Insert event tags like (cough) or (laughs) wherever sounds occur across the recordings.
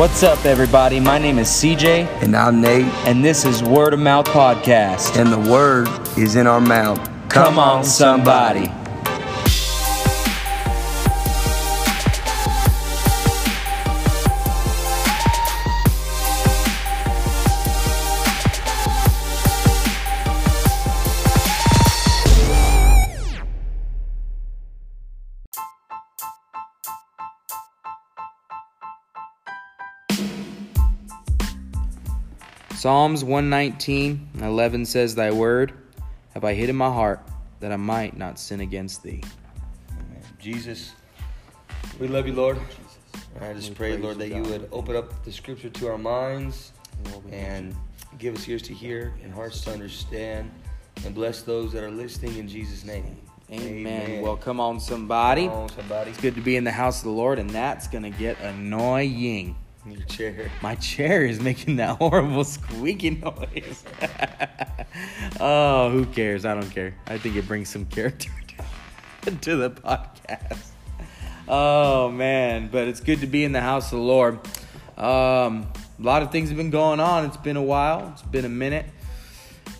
What's up, everybody? My name is CJ, And I'm Nate, and this is Word of Mouth Podcast. and the word is in our mouth. Come on, somebody. Psalms 119, 11 says, Thy word have I hid in my heart that I might not sin against thee. Jesus, we love you, Lord. And I just We pray, Lord, you, that you would open up the scripture to our minds and give us ears to hear and hearts to understand. And bless those that are listening in Jesus' name. Amen. Well, come on, somebody. Come on, somebody. It's good to be in the house of the Lord, and that's going to get annoying. Your chair. My chair is making that (laughs) horrible squeaky noise. (laughs) oh, who cares? I don't care. I think it brings some character (laughs) to the podcast. Oh, man. But it's good to be in the house of the Lord. Um, a lot of things have been going on. It's been a while, it's been a minute.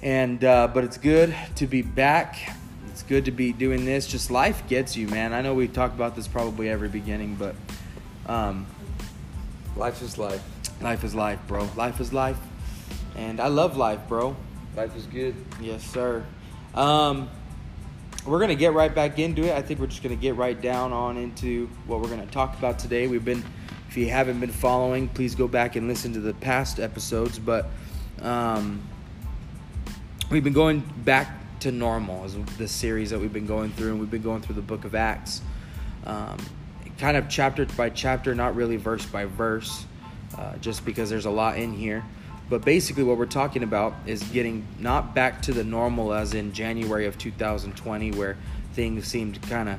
And, uh, but it's good to be back. It's good to be doing this. Just life gets you, man. I know we talk about this probably every beginning, but um, Life is life. Life is life, bro. Life is life. And I love life, bro. Life is good. Yes, sir. Um, we're going to get right back into it. I think we're just going to get right down on into what we're going to talk about today. We've been, if you haven't been following, please go back and listen to the past episodes. But um, we've been going back to normal as the series that we've been going through, and we've been going through the book of Acts. Um, kind of chapter by chapter, not really verse by verse, uh, just because there's a lot in here. But basically, what we're talking about is getting not back to the normal as in January of 2020, where things seemed kind of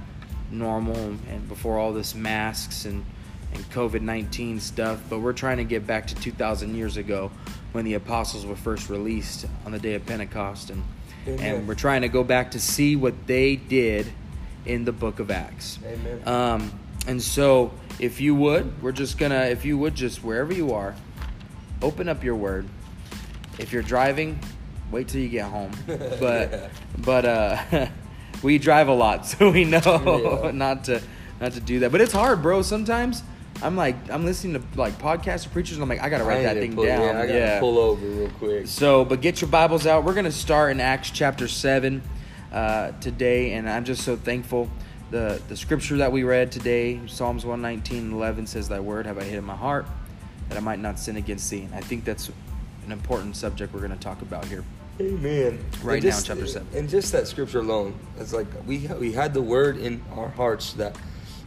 normal and before all this masks and, and COVID 19 stuff, but we're trying to get back to 2,000 years ago when the apostles were first released on the day of Pentecost. And, and we're trying to go back to see what they did in the book of Acts. Amen. Um, and so, if you would, we're just gonna, if you would, just wherever you are, open up your word. If you're driving, wait till you get home. (laughs) But, Yeah. but uh, (laughs) we drive a lot, (laughs) so we know Yeah. not to, not to do that. But it's hard, bro. Sometimes I'm like, I'm listening to like podcasts or preachers, and I'm like, I gotta write I that thing pull, down. Yeah, I gotta pull over real quick. So, but get your Bibles out. We're going to start in Acts chapter 7 uh, today, and I'm just so thankful. The, the scripture that we read today, Psalms 119 11, says, Thy word have I hid in my heart, that I might not sin against thee. And I think that's an important subject we're going to talk about here. Amen. Right And now in chapter seven. And just that scripture alone, it's like we we had the word in our hearts that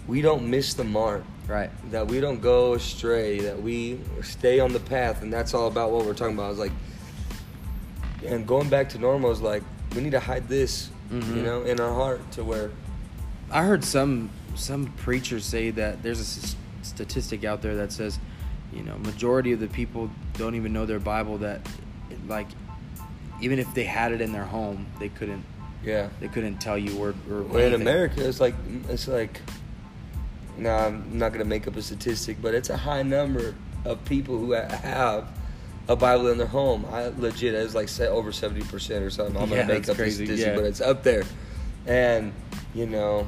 we don't miss the mark, Right. that we don't go astray, that we stay on the path, and that's all about what we're talking about. It's like, and going back to normal is like we need to hide this, Mhm. you know, in our heart to where I heard some some preachers say that there's a s- statistic out there that says, you know, majority of the people don't even know their Bible. That, like, even if they had it in their home, they couldn't yeah. they couldn't tell you word or Well, in. America, it's like it's like. No, I'm not gonna make up a statistic, but it's a high number of people who have a Bible in their home. I legit, it's like over seventy percent or something. I'm Yeah, gonna make up crazy, a statistic, yeah. but it's up there. And you know,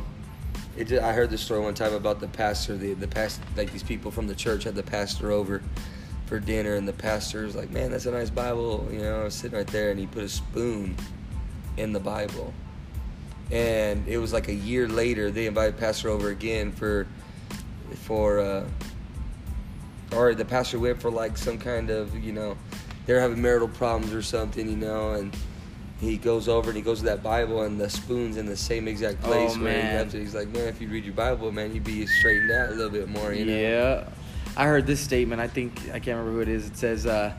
it. Just, I heard this story one time about the pastor. The the past like these people from the church had the pastor over for dinner, and the pastor was like, "Man, that's a nice Bible," you know, sitting right there, and he put a spoon in the Bible and it was like a year later they invited pastor over again for for uh or the pastor went for like some kind of you know they're having marital problems or something you know and he goes over and he goes to that bible and the spoon's in the same exact Oh, place where he man. left it he's like man if you read your bible man you'd be straightened out a little bit more you know Yeah, I heard this statement. I think I can't remember who it is. It says, uh,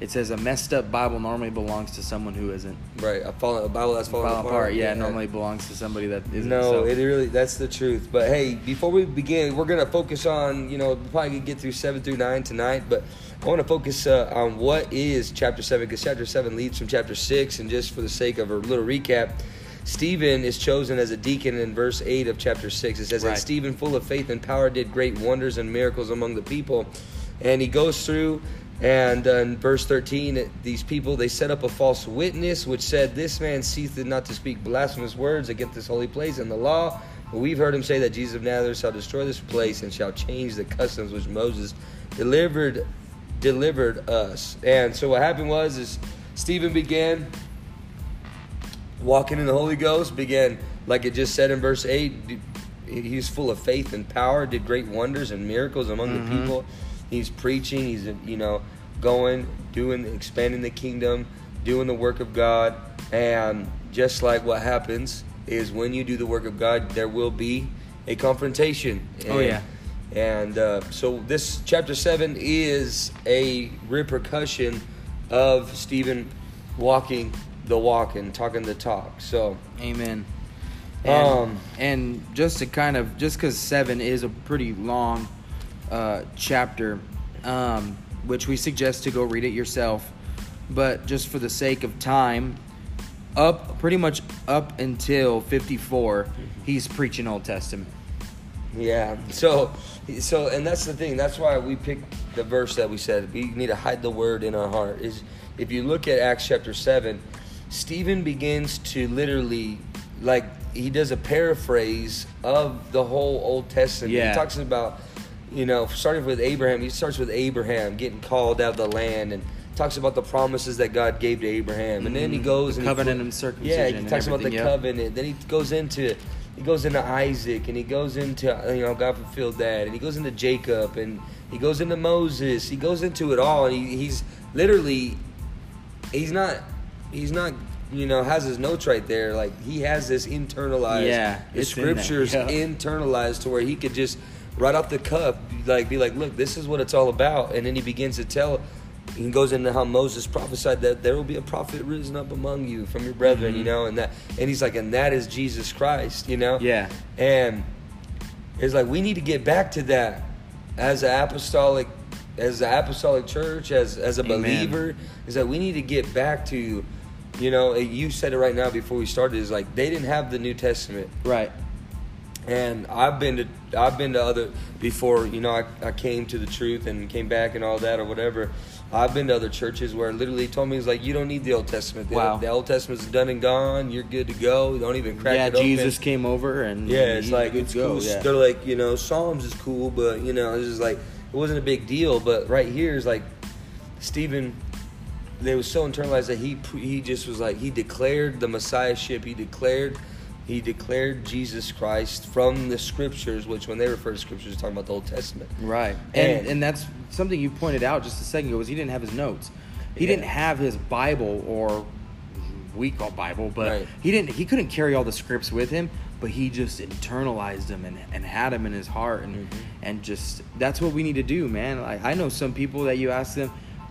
"It says a messed up Bible normally belongs to someone who isn't right a, a bible that's falling apart, apart. Yeah, normally belongs to somebody that isn't." No, so. it really that's the truth. But hey, before we begin, we're gonna focus on you know probably gonna get through seven through nine tonight, but I want to focus uh, on what is chapter seven because chapter seven leads from chapter six, and just for the sake of a little recap. Stephen is chosen as a deacon in verse 8 of chapter 6. It says, Right. And Stephen, full of faith and power, did great wonders and miracles among the people. And he goes through, and uh, in verse 13, it- these people, they set up a false witness, which said, This man ceased not to speak blasphemous words against this holy place and the law. But we've heard him say that Jesus of Nazareth shall destroy this place and shall change the customs which Moses delivered delivered us. And so what happened was is Stephen began walking in the Holy Ghost, began like it just said in verse eight. d- He was full of faith and power, did great wonders and miracles among the people. He's preaching. He's you know going, doing, expanding the kingdom, doing the work of God, and just like what happens is when you do the work of God, there will be a confrontation. Oh, yeah. and uh, so this chapter seven is a repercussion of Stephen walking the walk and talking the talk. So Amen. And, Um, and just to kind of just because seven is a pretty long uh, chapter, um, which we suggest to go read it yourself, but just for the sake of time, up pretty much up until fifty four, he's preaching Old Testament. yeah, so so and that's the thing. That's why we picked the verse that we said we need to hide the word in our heart. Is if you look at Acts chapter seven, Stephen begins to literally like he does a paraphrase of the whole Old Testament. Yeah. He talks about you know, starting with Abraham, he starts with Abraham getting called out of the land and talks about the promises that God gave to Abraham. And then he Mhm. goes The and he covenant fl- and Yeah, circumcision he and talks about the yep. covenant. Then he goes into he goes into Isaac and he goes into you know God fulfilled that and he goes into Jacob and he goes into Moses. He goes into it all and he, he's literally he's not he's not you know has his notes right there like he has this internalized Yeah, the in scriptures yeah. internalized to where he could just right off the cuff like be like look this is what it's all about and then he begins to tell he goes into how Moses prophesied that there will be a prophet risen up among you from your brethren Mm-hmm. you know and that and he's like and that is Jesus Christ you know Yeah. and it's like we need to get back to that as an apostolic as an apostolic church as as a Amen. believer is that we need to get back to you know you said it right now before we started is like they didn't have the new testament Right. And I've been to I've been to other before you know I, I came to the truth and came back and all that or whatever. I've been to other churches where literally told me it's like you don't need the Old Testament. The, Wow. the Old Testament's done and gone. You're good to go. Don't even crack yeah, it open. Jesus came over and Yeah, it's like it's cool. yeah. They're like you know Psalms is cool, but you know it's just like it wasn't a big deal. But right here is like Stephen. They was so internalized that he he just was like he declared the messiahship. He declared he declared Jesus Christ from the scriptures, which when they refer to scriptures, they're talking about the Old Testament. Right. And And- and that's something you pointed out just a second ago was he didn't have his notes. He Yeah. didn't have his Bible or we call Bible, but Right. he didn't he couldn't carry all the scripts with him, but he just internalized them and, and had them in his heart and Mhm. and just that's what we need to do, man. Like I know some people that you ask them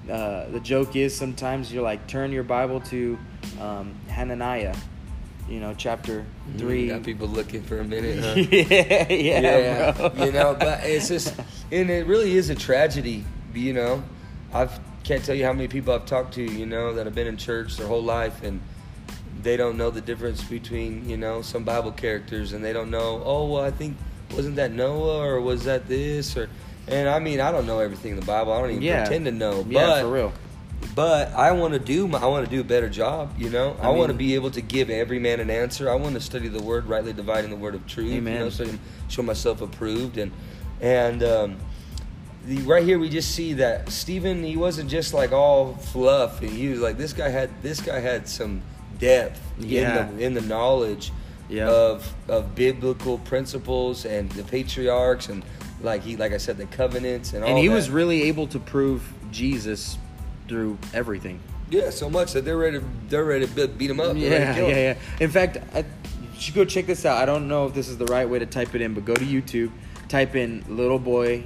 uh, the joke is sometimes you're like turn your Bible to um, Hananiah, you know, chapter mm, three. Got people looking for a minute. Huh? (laughs) yeah, yeah, bro. you know, but it's just, and it really is a tragedy. You know, I've can't tell you how many people I've talked to, you know, that have been in church their whole life and they don't know the difference between, you know, some Bible characters and they don't know. Oh, well, I think wasn't that Noah or was that this or, and I mean, I don't know everything in the Bible. I don't even Yeah. pretend to know. yeah, but for real. But I want to do my, I want to do a better job, you know. I, I want to be able to give every man an answer. I want to study the word, rightly dividing the word of truth. Amen. You know, so I can show myself approved and and um, the, right here we just see that Stephen he wasn't just like all fluff. He was like this guy had this guy had some depth Yeah. in the in the knowledge Yeah. of of biblical principles and the patriarchs and like he like I said the covenants and all and he that. was really able to prove Jesus through everything. Yeah, so much that they're ready. To, they're ready to beat him up. They're ready to Yeah, yeah, yeah. In fact, I, you should go check this out. I don't know if this is the right way to type it in, but go to YouTube, type in "little boy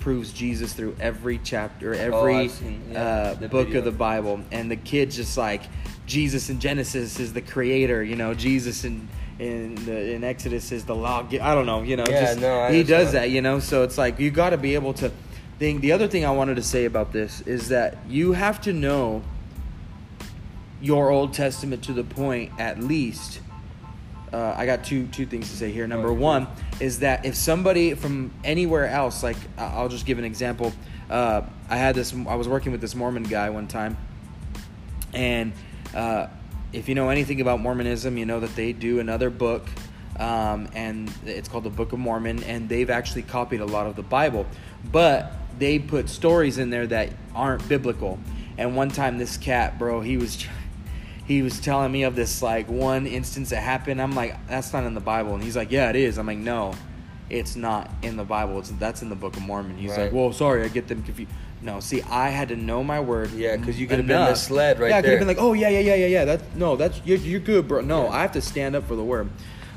proves Jesus through every chapter, every Oh, seen, yeah, uh, book video. of the Bible," and the kid's just like Jesus in Genesis is the creator. You know, Jesus in in the, in Exodus is the law. I don't know. You know, Yeah, just, no, he does that. You know, so it's like you got to be able to. Thing. The other thing I wanted to say about this is that you have to know your Old Testament to the point, at least, uh, I got two two things to say here. Number one is that if somebody from anywhere else, like I'll just give an example. Uh, I had this. I was working with this Mormon guy one time, and uh, if you know anything about Mormonism, you know that they do another book, um, and it's called the Book of Mormon, and they've actually copied a lot of the Bible, but they put stories in there that aren't biblical. And one time, this cat, bro, he was. He was telling me of this like one instance that happened. I'm like, that's not in the Bible, and he's like, yeah, it is. I'm like, no, it's not in the Bible. It's that's in the Book of Mormon. He's Right. like, well, sorry, I get them confused. No, see, I had to know my word. Yeah, because you could have been misled right there. Yeah, I could have been like, oh yeah, yeah, yeah, yeah, yeah. That's no, that's you're, you're good, bro. No, I have to stand up for the word.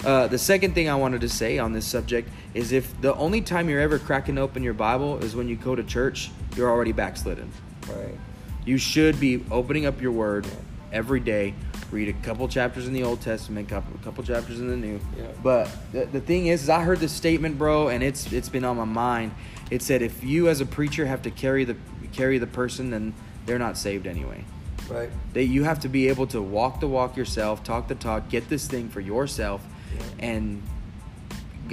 Uh, the second thing I wanted to say on this subject is if the only time you're ever cracking open your Bible is when you go to church, you're already backslidden. Right. You should be opening up your word every day. Read a couple chapters in the Old Testament, couple couple chapters in the New. Yeah. But the, the thing is, is, I heard this statement, bro, and it's it's been on my mind. It said if you as a preacher have to carry the carry the person, then they're not saved anyway. Right. That you have to be able to walk the walk yourself, talk the talk, get this thing for yourself. And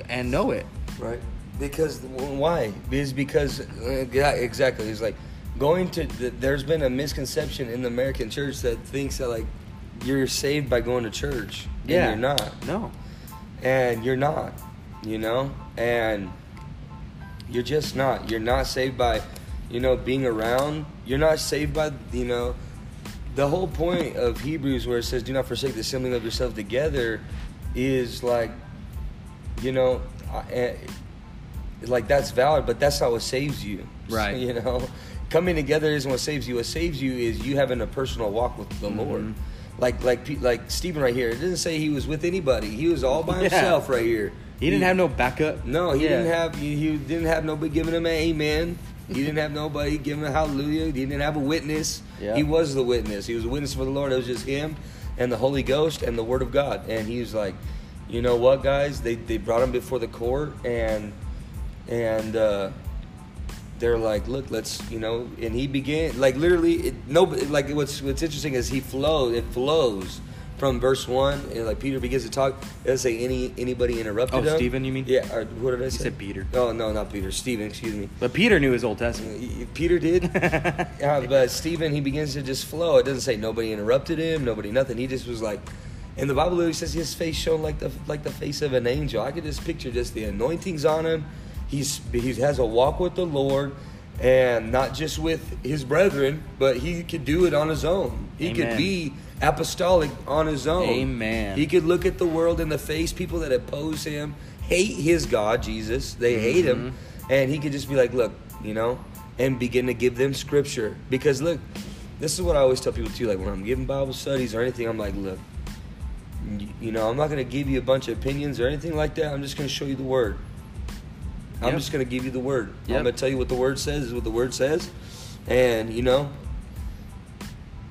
and know it. Right. Because why? Is because uh, yeah, exactly. It's like going to. There's been a misconception in the American church that thinks that like you're saved by going to church. And Yeah. you're not. No. and you're not you know and you're just not you're not saved by you know being around you're not saved by you know the whole point of hebrews where it says do not forsake the assembling of yourself together is like you know I- eh, like that's valid but that's not what saves you (laughs) Right. you know coming together isn't what saves you what saves you is you having a personal walk with the lord like like like Stephen right here it doesn't say he was with anybody he was all by (laughs) Yeah. himself right here He didn't have no backup. no, he Yeah. didn't have he, he didn't have nobody giving him an amen. He didn't have nobody giving a hallelujah. He didn't have a witness. Yeah. He was the witness. He was a witness for the Lord. It was just him and the Holy Ghost and the Word of God. And he was like, you know what, guys? They they brought him before the court and and uh, they're like, look, let's you know. And he began like literally it, no like what's what's interesting is he flows. It flows. From verse one, and like Peter begins to talk, it doesn't say any anybody interrupted Oh, him. Stephen, you mean? Yeah. Or, what did I say? said Peter. Oh no, not Peter. Stephen. Excuse me. But Peter knew his Old Testament. Peter did. (laughs) uh, but Stephen, he begins to just flow. It doesn't say nobody interrupted him, nobody nothing. He just was like, and the Bible literally says his face shone like the like the face of an angel. I could just picture just the anointings on him. He's he has a walk with the Lord, and not just with his brethren, but he could do it on his own. He could Amen. be apostolic on his own. Amen. He could look at the world in the face. People that oppose him hate his God, Jesus. They hate him, mm-hmm. and he could just be like, "Look, you know," and begin to give them scripture. Because look, this is what I always tell people too. Like when I'm giving Bible studies or anything, I'm like, "Look, you, you know, I'm not going to give you a bunch of opinions or anything like that. I'm just going to show you the word. I'm Yep. just going to give you the word. Yep. I'm going to tell you what the word says is what the word says, and you know."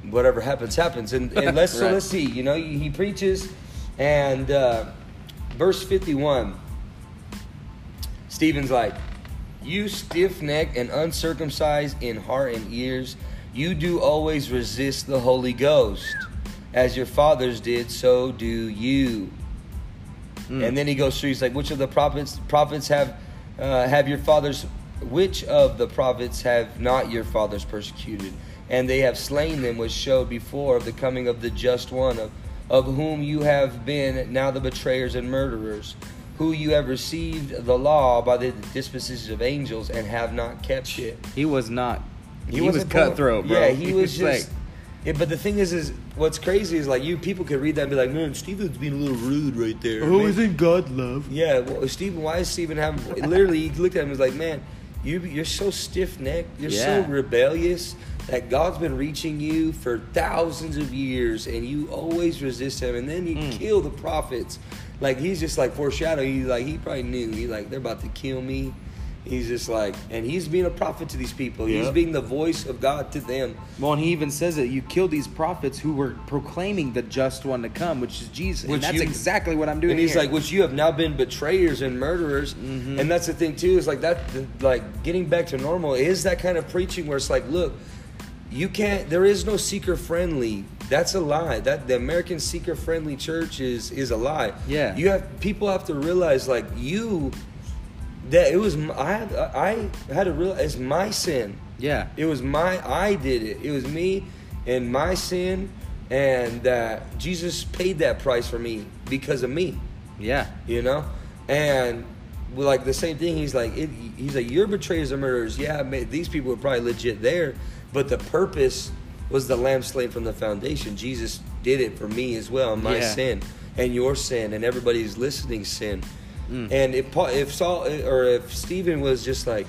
Whatever happens, happens, and, and let's so (laughs) let's see. You know, he he preaches, and uh, verse 51, Stephen's like, You stiff necked and uncircumcised in heart and ears, you do always resist the Holy Ghost. As your fathers did, so do you. Hmm. And then he goes through, he's like, Which of the prophets prophets have uh, have your fathers which of the prophets have not your fathers persecuted? And they have slain them which showed before of the coming of the just one, of, of whom you have been now the betrayers and murderers, who you have received the law by the disposition of angels and have not kept it. He was not. He, was wasn't cutthroat, bro. Yeah, he was just. like, yeah, but the thing is, is what's crazy is like you people could read that and be like, man, Stephen's being a little rude right there. "Oh, man." isn't God love? Yeah, well, Stephen, why is Stephen having? literally, he looked at him and was like, "Man, you you're so stiff necked, you're Yeah. so rebellious that God's been reaching you for thousands of years, and you always resist Him, and then you Mm. kill the prophets. Like he's just like foreshadowing. He's like he probably knew. He like they're about to kill me. He's just like, and he's being a prophet to these people. He's being the voice of God to them. Well, and he even says that you killed these prophets who were proclaiming the just one to come, which is Jesus. Which and that's you- exactly what I'm doing. And he's here. like, which you have now been betrayers and murderers. Mm-hmm. And that's the thing too, is like that like getting back to normal is that kind of preaching where it's like, look, you can't there is no seeker friendly That's a lie. That the American seeker friendly church is is a lie. Yeah. You have people have to realize like you that it was I had I had to realize it's my sin. Yeah. It was my I did it. It was me and my sin and that Jesus paid that price for me because of me Yeah. you know and like the same thing he's like it, he's like your betrayers and murderers yeah ma- these people were probably legit there but the purpose was the lamb slain from the foundation jesus did it for me as well my Yeah. sin and your sin and everybody's listening sin Mm. and if Paul, if Saul or if Stephen was just like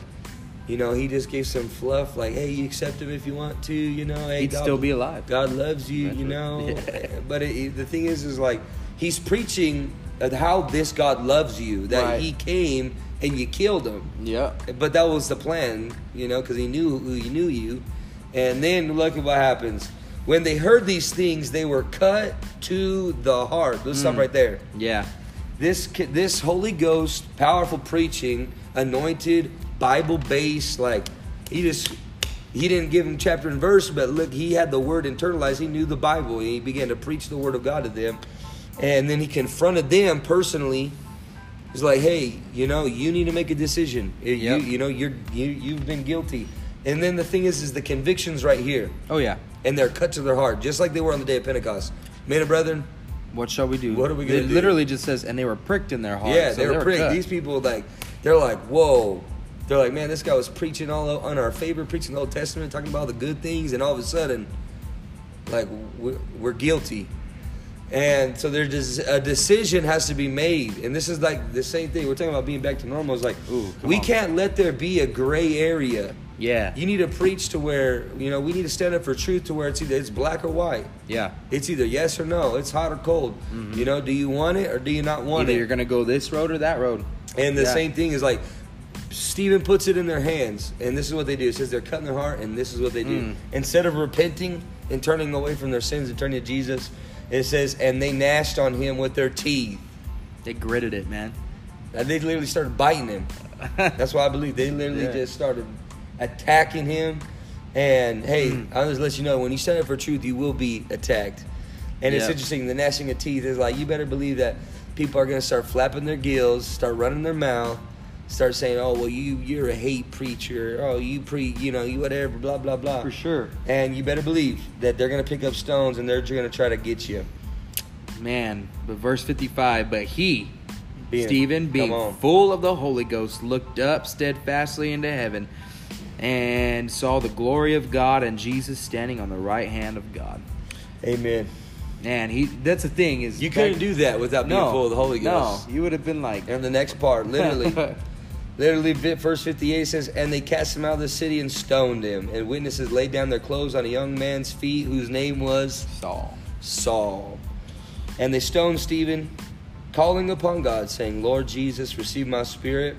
you know he just gave some fluff like hey you accept him if you want to you know hey He'd still be alive. God loves you, you know. Yeah. (laughs) But it, the thing is, is like he's preaching how this God loves you, that Right. He came and you killed him. Yeah. But that was the plan, you know, because He knew who He knew you. And then look at what happens. When they heard these things, they were cut to the heart. Let's stop Mm. right there. Yeah. This this Holy Ghost, powerful preaching, anointed, Bible based, like he just he didn't give him chapter and verse, but look, he had the word internalized. He knew the Bible. He began to preach the word of God to them, and then he confronted them personally. He's like, "Hey, you know, you need to make a decision. You you know, you're you you've been guilty." And then the thing is, is the convictions right here, Oh yeah. and they're cut to their heart, just like they were on the day of Pentecost. Men and brethren, What shall we do? What are we gonna It do? literally just says, and they were pricked in their heart. Yeah, they were pricked. These people like they're like, whoa. They're like, man, this guy was preaching all o- on our favor, preaching the Old Testament, talking about the good things, and all of a sudden, like we're, we're guilty. And so there's a decision has to be made, and this is like the same thing. We're talking about being back to normal. It's like Ooh, come we on. can't let there be a gray area. Yeah. You need to preach to where you know we need to stand up for truth to where it's either it's black or white. yeah. It's either yes or no. It's hot or cold. You know, do you want it or do you not want Either it? you're gonna go this road or that road. And the Yeah. same thing is like Stephen puts it in their hands, and this is what they do. It says they're cutting their heart, and this is what they do. Mm. Instead of repenting and turning away from their sins and turning to Jesus, it says, and they gnashed on him with their teeth. They gritted it, man. And they literally started biting him. (laughs) That's why I believe they literally Yeah. just started attacking him. And hey, Mm. I'll just let you know when you stand up for truth, you will be attacked. And it's interesting. The gnashing of teeth is like you better believe that people are going to start flapping their gills, start running their mouth, start saying, "Oh, well, you you're a hate preacher. Oh, you pre, you know, you whatever, blah blah blah." For sure. And you better believe that they're going to pick up stones and they're going to try to get you. Man, but verse 55, but he, Being- Stephen, being full of the Holy Ghost, looked up steadfastly into heaven and saw the glory of God and Jesus standing on the right hand of God. Amen. Man, he that's the thing is You couldn't back- do that without being no, full of the Holy Ghost. No, you would have been like And the next part, literally, (laughs) literally, verse 58 says, And they cast him out of the city and stoned him. And witnesses laid down their clothes on a young man's feet whose name was Saul. Saul. And they stoned Stephen, calling upon God, saying, Lord Jesus, receive my spirit.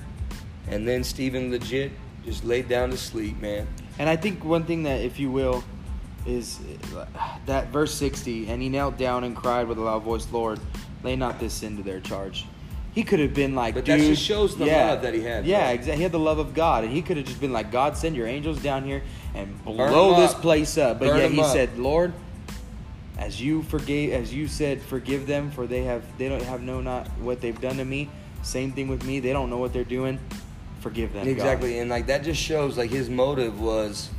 And then Stephen legit just laid down to sleep, man. And I think one thing that, if you will, is uh, that verse 60, and he knelt down and cried with a loud voice, Lord, lay not this sin to their charge. He could have been like, But that just shows the yeah, love that he had, Yeah, exactly. He had the love of God, and he could have just been like, God, send your angels down here and blow this up. place up. But Burn yet he up. said, Lord, as you forgave, as you said, forgive them, for they have they don't have know not what they've done to me. Same thing with me. They don't know what they're doing. Forgive them. God." Exactly, and like that just shows like his motive was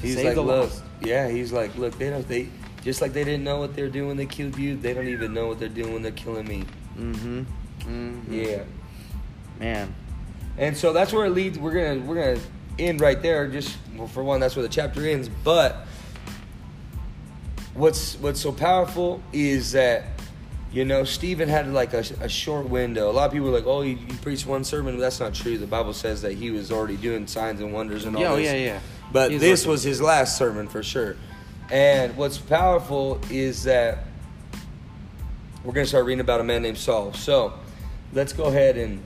he's save like, the look, lost. yeah, he's like, look, they don't they just like they didn't know what they're doing when they killed you, they don't even know what they're doing when they're killing me. Mm-hmm. mm-hmm. Yeah, Man. and so that's where it leads. We're gonna we're gonna end right there. Just well, for one, that's where the chapter ends. But what's what's so powerful is that. You know, Stephen had like a, a short window. A lot of people were like, "Oh, you, you preached one sermon." But that's not true. The Bible says that he was already doing signs and wonders and all Yeah, oh, this. yeah, yeah. But He's this working. was his last sermon for sure. And what's powerful is that we're going to start reading about a man named Saul. So let's go ahead and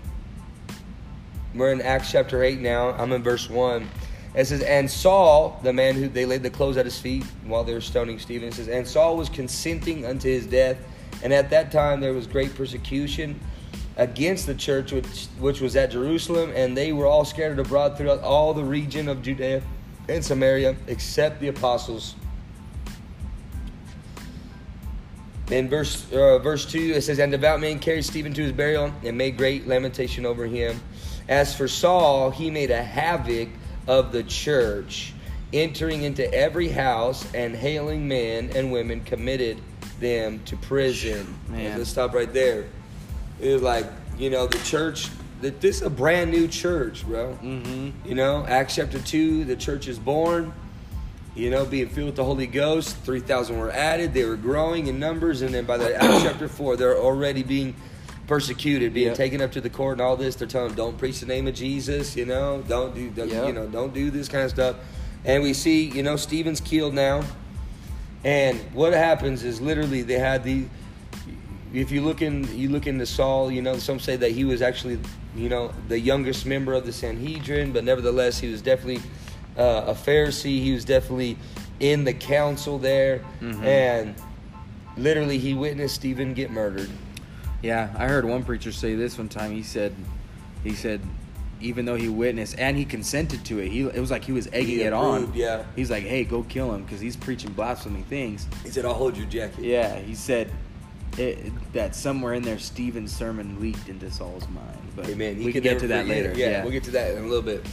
we're in Acts chapter 8 now. I'm in verse 1. It says, And Saul, the man who they laid the clothes at his feet while they were stoning Stephen, it says, And Saul was consenting unto his death. And at that time there was great persecution against the church which, which was at Jerusalem, and they were all scattered abroad throughout all the region of Judea and Samaria, except the apostles. in verse uh, verse two, it says, "And devout men carried Stephen to his burial and made great lamentation over him. As for Saul, he made a havoc of the church, entering into every house and hailing men and women, committed them to prison." Man. Let's stop right there. It was like you know the church. That this is a brand new church, bro. Mm-hmm. You know, Acts chapter 2, the church is born, you know, being filled with the Holy Ghost. 3,000 were added. They were growing in numbers. And then by the Acts (coughs) chapter 4, they're already being persecuted, being Yep. taken up to the court and all this. They're telling them, don't preach the name of Jesus, you know, don't do, don't- Yep. you know, don't do this kind of stuff. And we see, you know, Stephen's killed now. And what happens is literally they had the if you look in you look into Saul, you know, some say that he was actually, you know, the youngest member of the Sanhedrin, but nevertheless he was definitely uh, a Pharisee. He was definitely in the council there, Mhm. and literally he witnessed Stephen get murdered. Yeah, I heard one preacher say this one time. He said, he said, even though he witnessed and he consented to it, he it was like he was egging He it on. yeah. he's like, hey, go kill him because he's preaching blasphemy things. He said, "I'll hold your jacket." Yeah, he said it, that somewhere in there, Stephen's sermon leaked into Saul's mind. But Amen. He we can get to that later. it. Yeah, we'll get to that in a little bit.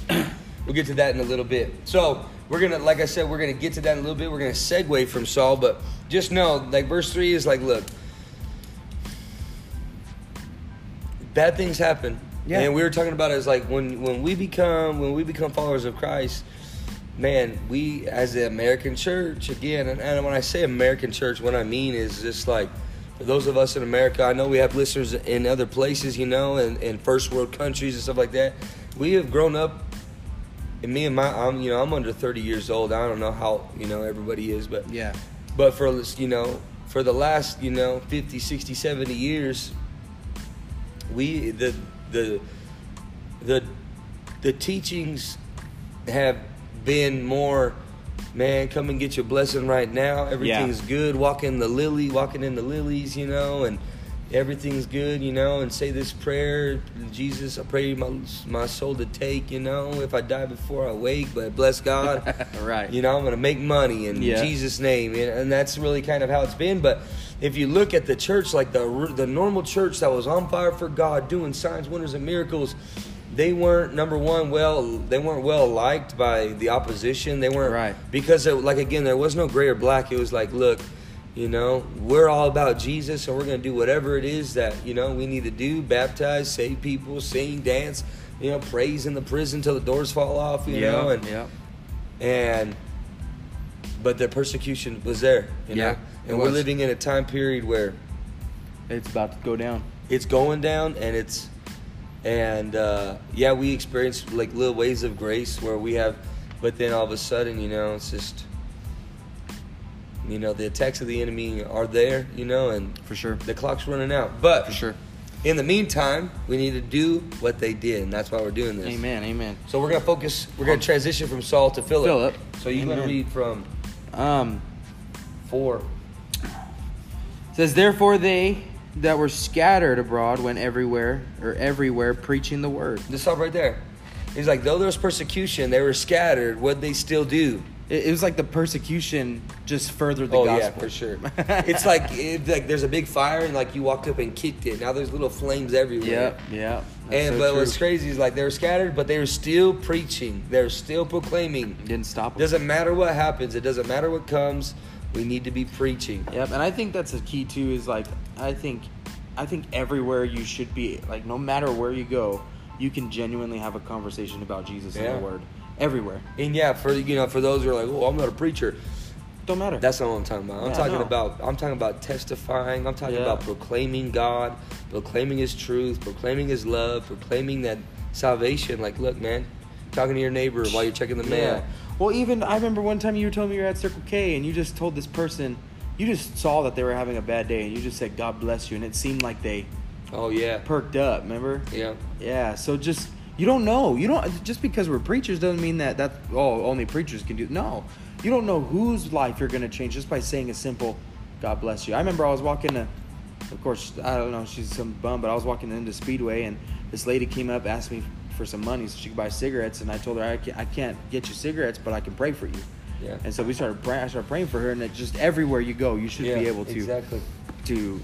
we'll get to that in a little bit. So we're gonna, like I said, we're gonna get to that in a little bit. We're gonna segue from Saul, but just know, like verse three is like, look, bad things happen. Yeah. And we were talking about it as like when when we become when we become followers of Christ, man, we as the American church again, and, and when I say American church, what I mean is just like for those of us in America, I know we have listeners in other places, you know, and in first world countries and stuff like that. We have grown up. And me and my, I'm, you know, I'm under 30 years old. I don't know how, you know, everybody is, but Yeah. but for you know, for the last you know 50, 60, 70 years, we the the the the teachings have been more. Man, come and get your blessing right now. Everything's good. walking the lily, walking in the lilies, you know, and everything's good, you know. And say this prayer, Jesus, I pray my my soul to take, you know. If I die before I wake, but bless God, (laughs) Right. You know, I'm gonna make money in Yeah. Jesus' name, and, and that's really kind of how it's been. But if you look at the church, like the the normal church that was on fire for God, doing signs, wonders, and miracles, they weren't number one. Well, they weren't well liked by the opposition. They weren't Right. because, it, like again, there was no gray or black. It was like, look, you know, we're all about Jesus, and we're gonna do whatever it is that you know we need to do: baptize, save people, sing, dance, you know, praise in the prison till the doors fall off, you know, and yeah. and but the persecution was there you Yeah, know and we're living in a time period where It's about to go down. it's going down and it's and uh, yeah we experience like little waves of grace where we have but then all of a sudden you know it's just you know the attacks of the enemy are there you know and For sure. the clock's running out but For sure. in the meantime we need to do what they did and that's why we're doing this Amen. Amen. so we're gonna focus we're gonna transition from saul to philip Philip. so you're gonna read from Um, four says, therefore they that were scattered abroad went everywhere or everywhere preaching the word. Just stop right there. He's like, though there was persecution, they were scattered. What they still do? It, it was like the persecution just furthered the oh gospel. yeah, for sure. (laughs) it's like it, like there's a big fire and like you walked up and kicked it. Now there's little flames everywhere. Yeah, yeah. And so but true. what's crazy is like they were scattered, but they were still preaching. They're still proclaiming. didn't stop. 'em. Doesn't matter what happens. It doesn't matter what comes. We need to be preaching. Yep, and I think that's a key too. Is like I think, I think everywhere you should be, like no matter where you go, you can genuinely have a conversation about Jesus Yeah. and the Word. Everywhere, And yeah, for you know, for those who are like, oh, I'm not a preacher. don't matter. That's not what I'm talking about. I'm Yeah, talking no. about I'm talking about testifying. I'm talking Yeah. about proclaiming God, proclaiming His truth, proclaiming His love, proclaiming that salvation. Like, look, man, talking to your neighbor while you're checking the mail. Yeah. Well, even I remember one time you were telling me you were at Circle K and you just told this person, you just saw that they were having a bad day and you just said God bless you and it seemed like they Oh yeah, perked up. Remember? yeah, Yeah. So just you don't know. You don't just because we're preachers doesn't mean that that oh only preachers can do. No, you don't know whose life you're gonna change just by saying a simple God bless you. I remember I was walking to, of course I don't know she's some bum, but I was walking into Speedway and this lady came up asked me for some money so she could buy cigarettes and I told her I can't, I can't get you cigarettes but I can pray for you. yeah. And so we started praying. I started praying for her and it just everywhere you go you should yeah, be able to. exactly. to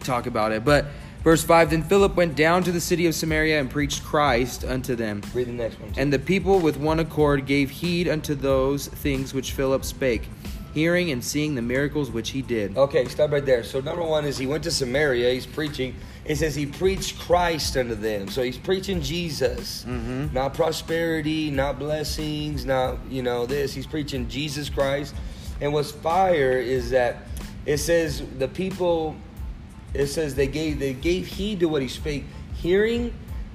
talk about it. But verse five, then Philip went down to the city of Samaria and preached Christ unto them. Read the next one. too. And the people with one accord gave heed unto those things which Philip spake, hearing and seeing the miracles which he did. Okay, stop right there. So number one is he went to Samaria. He's preaching. It says he preached Christ unto them. So he's preaching Jesus, Mhm. not prosperity, not blessings, not you know this. He's preaching Jesus Christ. And what's fire is that it says the people. It says they gave they gave heed to what he spake, hearing,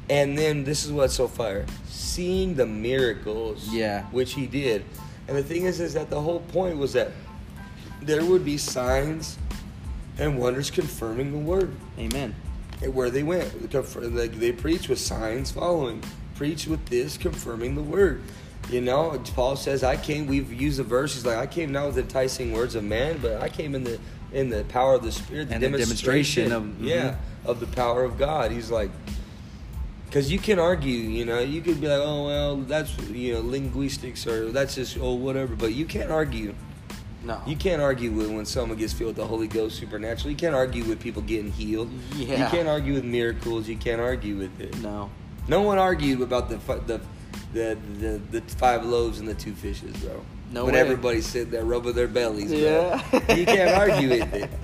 and then this is what's so fire, seeing the miracles. Yeah. which he did. And the thing is, is that the whole point was that there would be signs and wonders confirming the word Amen. And where they went. Like they preached with signs following, preach with this confirming the word. You know, Paul says, "I came." We've used the verse. He's like, "I came not with enticing words of man, but I came in the in the power of the Spirit, the And the demonstration of- yeah, mhm. of the power of God." He's like, because you can argue, you know, you could be like, "Oh well, that's you know linguistics or that's just oh whatever," but you can't argue. No. You can't argue with when someone gets filled with the Holy Ghost supernaturally. You can't argue with people getting healed. Yeah. You can't argue with miracles. You can't argue with it. no. No one argued about the the the the, the five loaves and the two fishes, bro. No When way. everybody's sitting there rubbing their bellies, bro. Yeah. you can't argue with it. (laughs)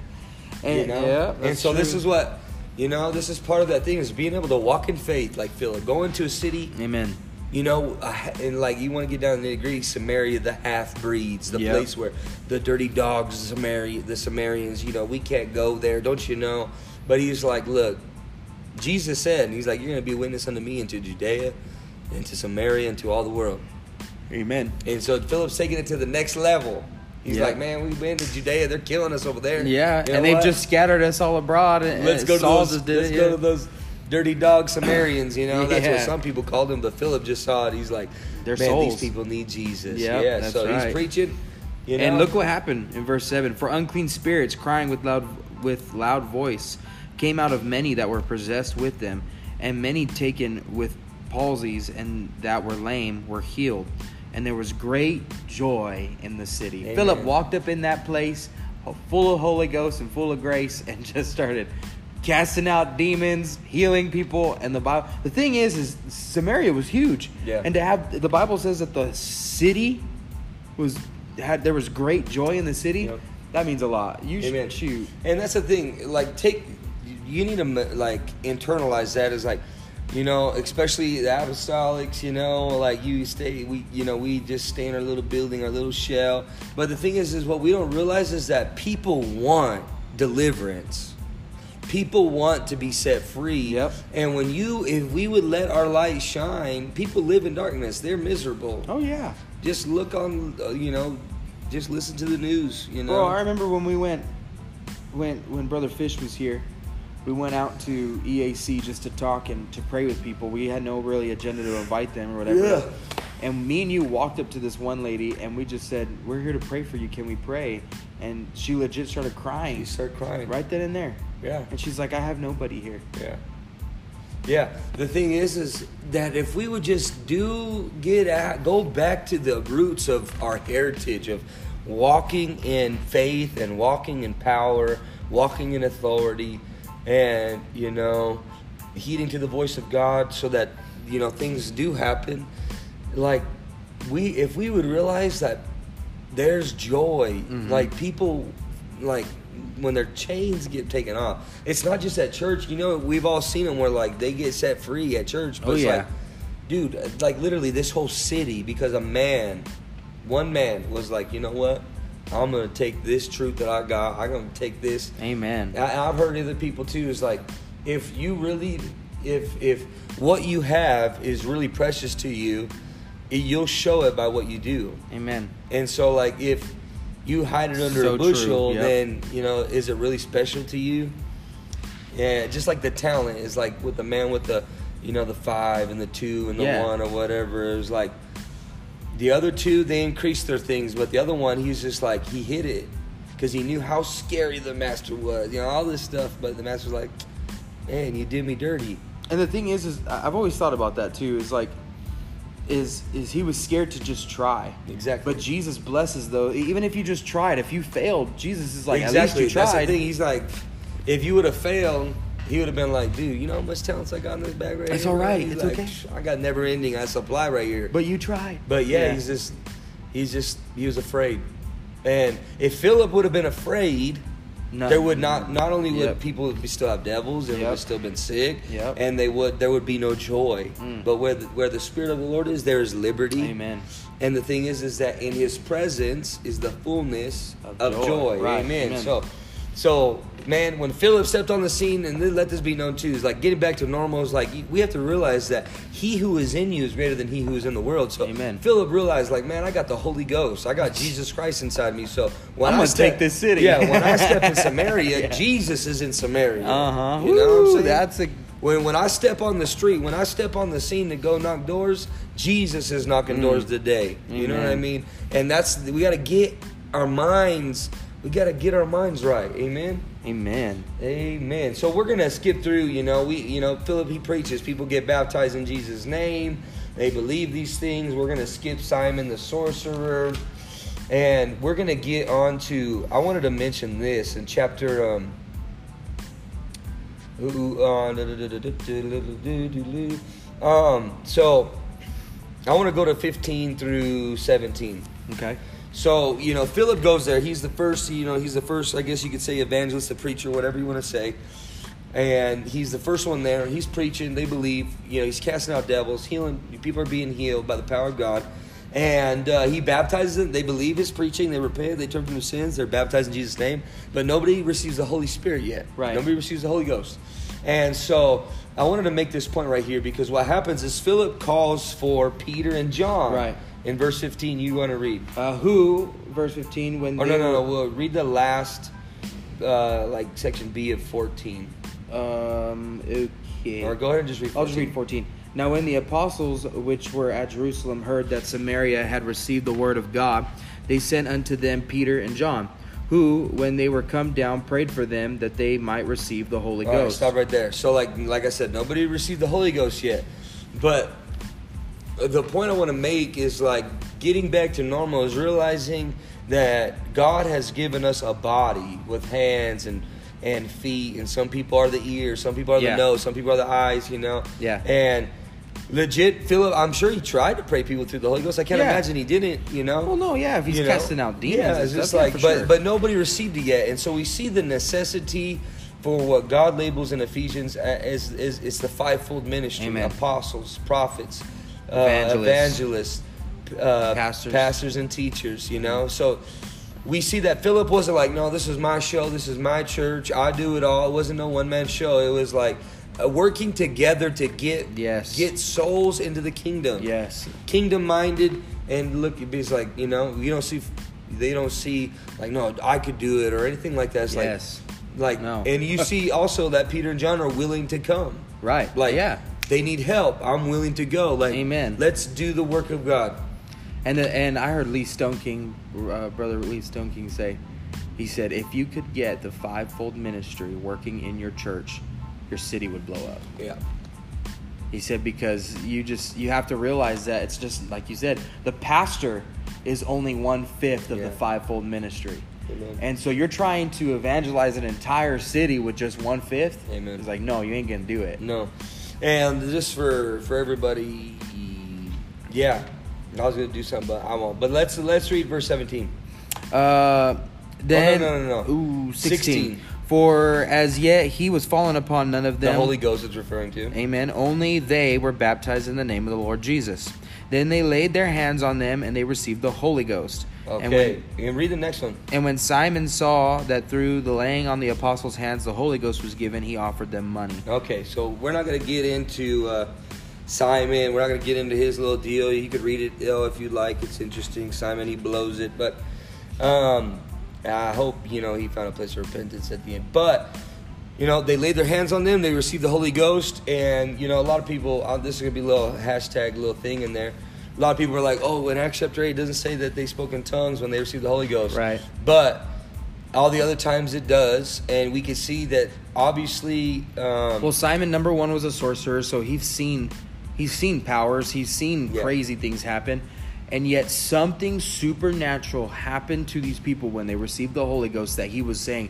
And, you know. Yeah, and so this is what you know. This is part of that thing is being able to walk in faith, like Philip, go into a city. Amen. You know, and like you want to get down to the nitty Samaria, the half breeds, the Yep. place where the dirty dogs, the Samaria, the Samaritans. You know, we can't go there, don't you know? But he's like, look, Jesus said, and he's like, you're going to be a witness unto me into Judea, into Samaria, and to all the world. Amen. And so Philip's taking it to the next level. He's Yeah. like, man, we've been to Judea, they're killing us over there. Yeah, You know and they've what? just scattered us all abroad. And, let's and go to those. let's it, go yeah. to those dirty dog Samaritans. You know, that's what some people called them. But Philip just saw it. He's like, They're man, souls. these people need Jesus. Yep, yeah, that's so right. he's preaching. You know, And look what happened in verse seven: For unclean spirits, crying with loud with loud voice, came out of many that were possessed with them, and many taken with palsies and that were lame were healed. And there was great joy in the city. Amen. Philip walked up in that place, full of Holy Ghost and full of grace, and (laughs) just started casting out demons, healing people. And the Bible, the thing is, is Samaria was huge, Yeah. and to have the Bible says that the city was had there was great joy in the city. Yep. That means a lot. You Amen. should shoot. And that's the thing. Like, take you need to like internalize that as like, you know, especially the apostolics. You know, like you stay. We you know we just stay in our little building, our little shell. But the thing is, is what we don't realize is that people want deliverance. People want to be set free. Yep. And when you, if we would let our light shine, people live in darkness. They're miserable. Oh yeah, Just look on, uh, you know, just listen to the news. You know. bro. I remember when we went when when Brother Fish was here. We went out to EAC just to talk and to pray with people. We had no really agenda to invite them or whatever. Yeah. And me and you walked up to this one lady and we just said, "We're here to pray for you. Can we pray?" And she legit started crying You started crying. right then and there. Yeah. And she's like, "I have nobody here." Yeah. Yeah. The thing is, is that if we would just do get at, go back to the roots of our heritage of walking in faith and walking in power, walking in authority, and you know, heeding to the voice of God, so that you know things do happen. Like we, if we would realize that there's joy, mm-hmm. like people, like when their chains get taken off. It's not just at church. You know, we've all seen them where like they get set free at church. But Oh, it's yeah. like, dude, like literally this whole city because a man, one man was like, you know what? I'm gonna take this truth that I got. I'm gonna take this. Amen. I, I've heard other people too. Is like, if you really, if if what you have is really precious to you, it, you'll show it by what you do. Amen. And so, like, if you hide it under So a bushel, yep. then you know, is it really special to you? Yeah, just like the talent is like with the man with the, you know, the five and the two and the Yeah. one or whatever. It was like the other two they increased their things, but the other one he's just like he hit it because he knew how scary the master was. You know, all this stuff, but the master's like, man, you did me dirty. And the thing is, is I've always thought about that too. Is like, is is he was scared to just try. Exactly. But Jesus blesses though. Even if you just tried, if you failed, Jesus is like, exactly. at least you That's the tried. thing. He's like, if you would have failed, he would have been like, dude, you know how much talents I got in this bag right It's here? all right. He's It's like, okay. I got never ending I supply right here. But you tried. But yeah, he's just he's just he was afraid. And if Philip would have been afraid, No. there would not not only would Yep. people be still have devils, they would Yep. have still been sick, Yep. and they would there would be no joy. Mm. But where the, where the spirit of the Lord is, there is liberty. Amen. And the thing is, is that in His presence is the fullness Of of, joy. joy. Right. Amen. Amen. So, so man, when Philip stepped on the scene, and let this be known too, is like getting back to normal. Is like we have to realize that He who is in you is greater than He who is in the world. So, Amen. Philip realized, like, man, I got the Holy Ghost. I got Jesus Christ inside me. So when I'm gonna step- take this city. Yeah, when I step in (laughs) Samaria, Yeah. Jesus is in Samaria. Uh huh. You know what I'm saying? That's a When when I step on the street, when I step on the scene to go knock doors, Jesus is knocking Mm. doors today. You know what I mean? And that's we got to get our minds. We got to get our minds right. Amen. amen. Amen. So we're gonna skip through. You know, we you know Philip he preaches. People get baptized in Jesus' name. They believe these things. We're gonna skip Simon the sorcerer, and we're gonna get on to. I wanted to mention this in chapter. Um, ooh, uh, um, so I want to go to 15 through 17. Okay. So you know, Philip goes there. He's the first. You know, he's the first. I guess you could say evangelist, a preacher, whatever you want to say. And he's the first one there. He's preaching. They believe. You know, he's casting out devils, healing. People are being healed by the power of God. And uh, he baptizes them. They believe his preaching. They repent. They turn from their sins. They're baptized in Jesus' name. But nobody receives the Holy Spirit yet. Right. Nobody receives the Holy Ghost. And so I wanted to make this point right here because what happens is Philip calls for Peter and John. Right. In verse 15, you want to read. Uh, who, verse 15, when Oh no no no! We'll read the last, uh, like section B of fourteen. Um, okay. Or go ahead and just read. I'll just read 14. Now, when the apostles which were at Jerusalem heard that Samaria had received the word of God, they sent unto them Peter and John, who, when they were come down, prayed for them that they might receive the Holy All right, Ghost. stop right there. So like like I said, nobody received the Holy Ghost yet, but the point I want to make is like getting back to normal is realizing that God has given us a body with hands and and feet, and some people are the ears, some people are Yeah. the nose, some people are the eyes, you know. Yeah. And legit, Philip, I'm sure he tried to pray people through the Holy Ghost. I can't Yeah. imagine he didn't. You know. Well, no, yeah, if he's You know? casting out demons. Yeah, it's just like, but sure. but nobody received it yet, and so we see the necessity for what God labels in Ephesians as is it's the fivefold ministry: Amen. apostles, prophets, uh, Evangelists. evangelists, uh, Pastors. pastors, and teachers. You know, so. We see that Philip wasn't like, no, this is my show, this is my church, I do it all. It wasn't no one man show. It was like uh, working together to get Yes. get souls into the kingdom yes, kingdom minded and look it's like you know you don't see they don't see like no i could do it or anything like that it's Yes. like like No. and you (laughs) see also that peter and john are willing to come right. like yeah. They need help i'm willing to go like Amen. let's do the work of god And uh, and I heard Lee Stoneking, uh, brother Lee Stoneking, say, he said, if you could get the fivefold ministry working in your church, your city would blow up. yeah He said because you just you have to realize that it's just like you said, the pastor is only one fifth of Yeah. the fivefold ministry. Amen. And so you're trying to evangelize an entire city with just one fifth. Amen. It's like no, you ain't gonna do it. no and just for for everybody yeah i was gonna do something but i won't but let's let's read verse 17 Uh, then no, no, no. Ooh, 16. 16. For as yet he was fallen upon none of them. the holy ghost is referring to Amen. Only they were baptized in the name of the Lord Jesus. Then they laid their hands on them and they received the Holy Ghost. And okay when, you can read the next one and when Simon saw that through the laying on the apostles' hands the Holy Ghost was given, he offered them money. Okay, so we're not going to get into uh, Simon. We're not going to get into his little deal. You could read it you know, if you'd like. It's interesting. Simon, he blows it, but um, I hope you know he found a place of repentance at the end. But you know, they laid their hands on them. They received the Holy Ghost, and you know, a lot of people. Uh, this is going to be a little hashtag, little thing in there. A lot of people are like, "Oh, in Acts chapter eight, it doesn't say that they spoke in tongues when they received the Holy Ghost." Right. But all the other times it does, and we can see that obviously. Um, Well, Simon number one was a sorcerer, so he's seen He's seen powers. He's seen Yeah. crazy things happen, and yet something supernatural happened to these people when they received the Holy Ghost. That he was saying,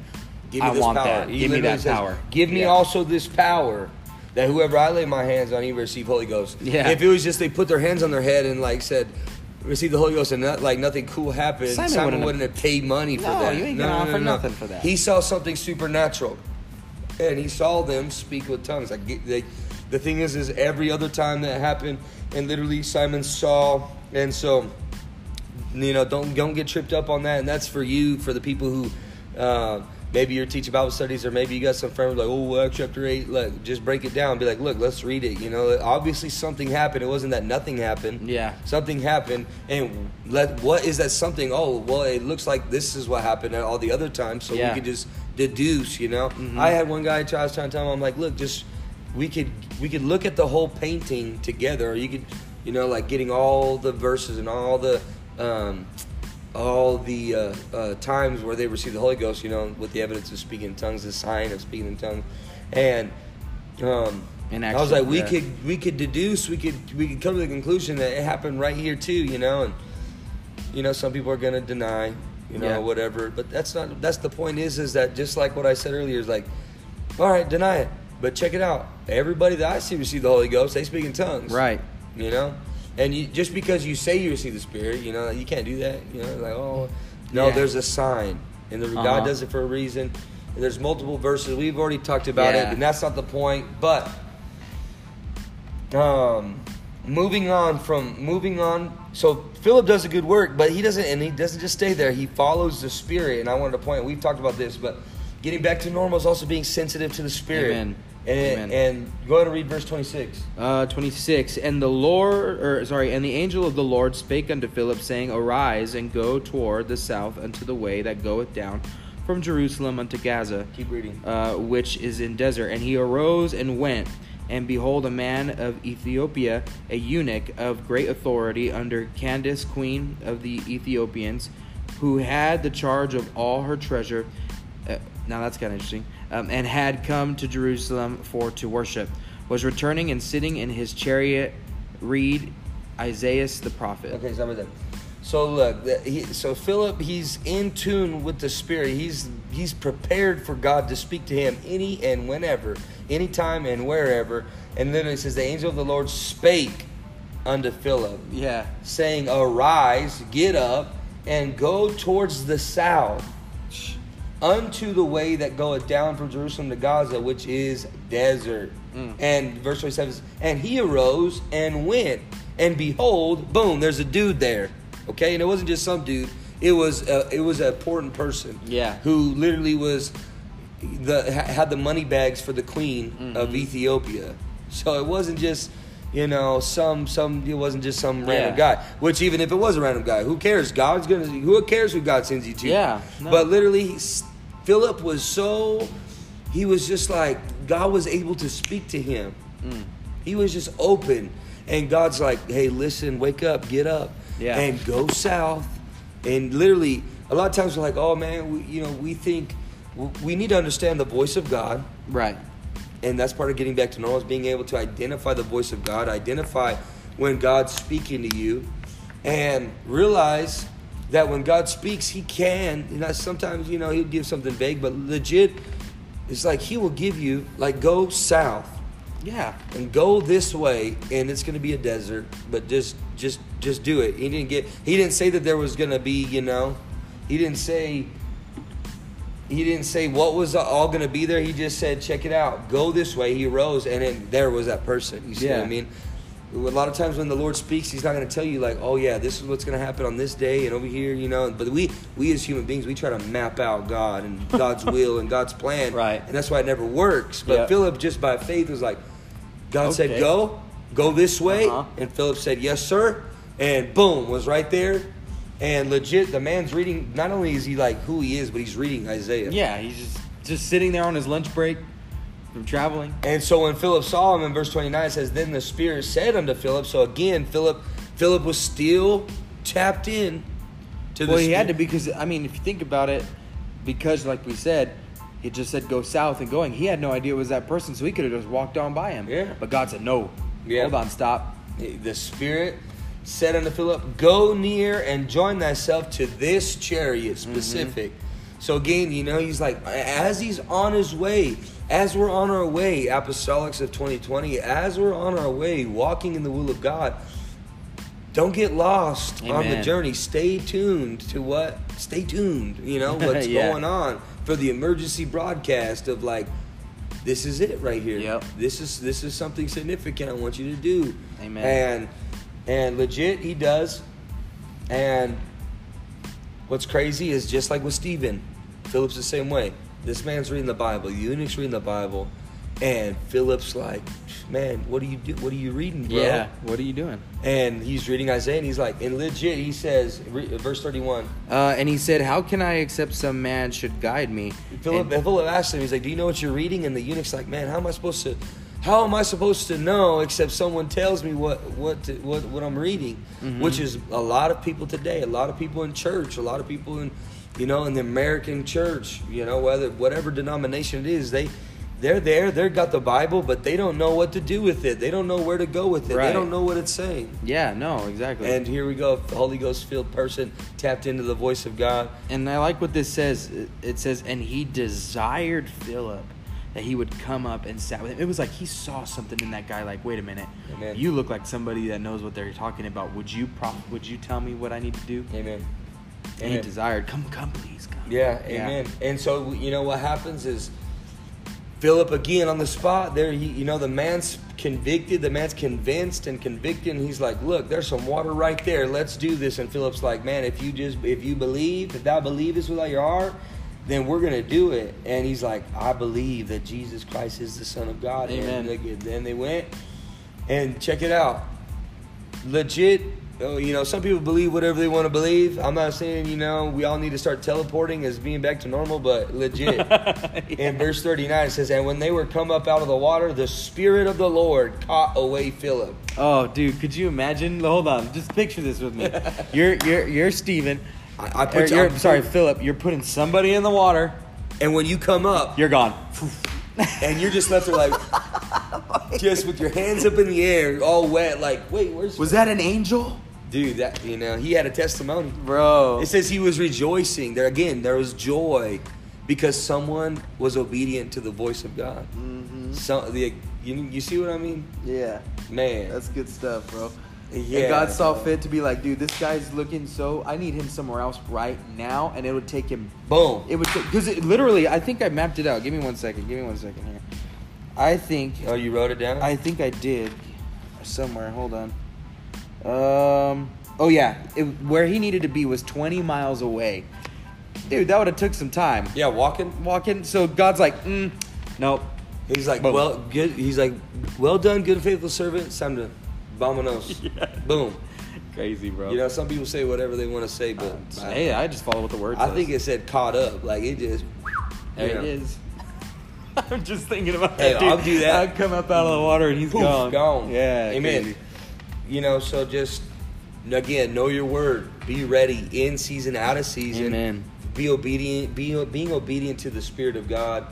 Give me "I this want power. that. He Give me that says, power. Give me Yeah. also this power that whoever I lay my hands on, he receive Holy Ghost. Yeah. If it was just they put their hands on their head and like said, receive the Holy Ghost and not, like nothing cool happened, Simon Simon, wouldn't wouldn't, have- paid money for that. No, that. you ain't gonna offer nothing for that. He saw something supernatural, and he saw them speak with tongues. Like they, the thing is, is every other time that happened, and literally Simon saw, and so you know don't don't get tripped up on that and that's for you for the people who uh, maybe you're teaching bible studies or maybe you got some friends like oh acts chapter 8 like just break it down be like look let's read it you know obviously something happened it wasn't that nothing happened Yeah. something happened and let what is that something oh well it looks like this is what happened at all the other times so Yeah. we could just deduce you know Mm-hmm. i had one guy I was trying to tell him i'm like look just we could we could look at the whole painting together or you could you know like getting all the verses and all the um, all the uh, uh, times where they received the Holy Ghost, you know, with the evidence of speaking in tongues, the sign of speaking in tongues, and um, And I was like, we yeah. could we could deduce, we could we could come to the conclusion that it happened right here too, you know, and you know some people are gonna deny, you know, Yeah. whatever, but that's not that's the point is is that just like what I said earlier is like, all right, deny it, but check it out, everybody that I see receive the Holy Ghost, they speak in tongues, Right. you know and you, just because you say you receive the spirit you know you can't do that you know like oh no Yeah. there's a sign and the, Uh-huh. god does it for a reason and there's multiple verses we've already talked about Yeah. it and that's not the point but um moving on from moving on so philip does a good work but he doesn't and he doesn't just stay there he follows the spirit and i wanted to point we've talked about this but getting back to normal is also being sensitive to the spirit Amen. And, and go ahead and read verse 26 Uh, 26. And the Lord, or sorry, and the angel of the Lord spake unto Philip, saying, Arise and go toward the south unto the way that goeth down from Jerusalem unto Gaza, keep reading uh, which is in desert. And he arose and went. And behold, a man of Ethiopia, a eunuch of great authority under Candace, queen of the Ethiopians, who had the charge of all her treasure. Now that's kind of interesting. Um, and had come to Jerusalem for to worship, was returning and sitting in his chariot. Read Isaiah the prophet. Okay, stop right there. So look, the- he, so Philip, he's in tune with the Spirit. He's he's prepared for God to speak to him any and whenever, anytime and wherever. And then it says, the angel of the Lord spake unto Philip, Yeah. saying, Arise, get up, and go towards the south, unto the way that goeth down from Jerusalem to Gaza, which is desert. Mm. And verse 27 says, And he arose and went, and behold, boom, there's a dude there. Okay, and it wasn't just some dude. It was a, it was an important person. Yeah. Who literally was the had the money bags for the queen of Mhm. Ethiopia. So it wasn't just you know some some it wasn't just some random Yeah. guy. Which even if it was a random guy, who cares? God's gonna who cares who God sends you to? Yeah, no. But literally, Philip was so he was just like God was able to speak to him. Mm. He was just open, and God's like, "Hey, listen, wake up, get up, Yeah. and go south." And literally, a lot of times we're like, "Oh man, we, you know, we think we need to understand the voice of God." Right. and that's part of getting back to normal is being able to identify the voice of God, identify when God's speaking to you, and realize that when God speaks, He can. You know, sometimes you know He'll give something vague, but legit, it's like He will give you like go south Yeah. and go this way, and it's going to be a desert, but just just just do it. He didn't get. He didn't say that there was going to be. You know, He didn't say he didn't say what was all going to be there. He just said, check it out. Go this way. He rose, and then there was that person. You see what Yeah. I mean? A lot of times when the Lord speaks, He's not going to tell you like, "Oh yeah, this is what's going to happen on this day and over here," you know. But we, we as human beings, we try to map out God and (laughs) God's will and God's plan, Right. And that's why it never works. But Yep. Philip, just by faith, was like, God said, "Go, go this way," Uh-huh. and Philip said, "Yes, sir," and boom, was right there. And legit, the man's reading. Not only is he like who he is, but he's reading Isaiah. Yeah. He's just just sitting there on his lunch break from traveling. And so when Philip saw him in verse 29 it says, Then the Spirit said unto Philip, so again, Philip Philip was still tapped in to the Well, he had to because I mean, if you think about it, because like we said, it just said go south and going. He had no idea it was that person, so he could have just walked on by him. Yeah. But God said no. Yeah. Hold on, stop. The Spirit said unto Philip, Go near and join thyself to this chariot mm-hmm. specific. So again, you know, he's like, as he's on his way, as we're on our way, apostolics of 2020, as we're on our way, walking in the will of God, don't get lost on the journey. Stay tuned to what? Stay tuned, you know, (laughs) what's Yeah. going on for the emergency broadcast of like, this is it right here. Yep. This is this is something significant I want you to do. Amen. And and legit he does. And what's crazy is just like with Stephen, Philip's the same way. This man's reading the Bible, eunuch's reading the Bible, and Philip's like, Man, what are you do what are you reading, bro? Yeah. What are you doing? And he's reading Isaiah and he's like, and legit he says, re- verse 31, Uh, and he said, "How can I accept some man should guide me?" Philip, And- Philip asked him, he's like, Do you know what you're reading? And the eunuch's like, Man, how am I supposed to how am I supposed to know except someone tells me what what to, what, what I'm reading? Mm-hmm. Which is a lot of people today, a lot of people in church, a lot of people in you know, in the American church, you know, whether whatever denomination it is, they they're there, they've got the Bible, but they don't know what to do with it. They don't know where to go with it. They don't know what it's saying. yeah, no, exactly. And here we go, Holy Ghost filled person tapped into the voice of God. And I like what this says. It says, and he desired Philip that he would come up and sat with him. It was like he saw something in that guy. Like, wait a minute, Amen. you look like somebody that knows what they're talking about. Would you prof- Would you tell me what I need to do? Amen. And he desired, come, come, please, come. Yeah, amen. And so you know what happens is Philip again on the spot. There, he, you know, the man's convicted. The man's convinced and convicted. And he's like, "Look, there's some water right there. Let's do this." And Philip's like, "Man, if you just if you believe, if thou believest with all your heart." Then we're gonna do it, and he's like, "I believe that Jesus Christ is the Son of God." Amen. And then they went, and check it out, legit oh, you know some people believe whatever they want to believe i'm not saying you know we all need to start teleporting as being back to normal but legit (laughs) in verse 39 it says and when they were come up out of the water the spirit of the lord caught away philip Oh, dude, could you imagine? Hold on, just picture this with me. (laughs) You're you're you're Stephen. I- I put Or you- you're, I'm- sorry, Philip. You're putting somebody in the water. and when you come up You're gone. and you're just left there like (laughs) just with your hands up in the air all wet like wait where's Was that an angel, dude that you know he had a testimony bro? It says he was rejoicing. There again, there was joy because someone was obedient to the voice of God. Mm-hmm. So the you, you see what I mean, Yeah, man? that's good stuff, bro. Yeah. And God saw fit to be like, dude, this guy's looking so. I need him somewhere else right now, and it would take him. boom. It would because it literally. I think I mapped it out. Give me one second. Give me one second here. I think oh, you wrote it down. I think I did somewhere. Hold on. Um. Oh yeah, it, where he needed to be was 20 miles away. Dude, that would have took some time. yeah, walking. Walking. So God's like, mm, nope. He's like, Boom. well, good. He's like, well done, good and faithful servant. It's time to vamonos. (laughs) Boom. Crazy, bro. You know, some people say whatever they want to say, but I, hey, I just follow what the word I says. think it said caught up. Like it just. there you know. it is. (laughs) I'm just thinking about Hey, that. Dude. I'll do that. I'd come up out of the water and he's Poof, gone. gone. Yeah. Amen. crazy. You know, so just again, know your word. Be ready in season, out of season. Amen. Be obedient. Be being obedient to the Spirit of God,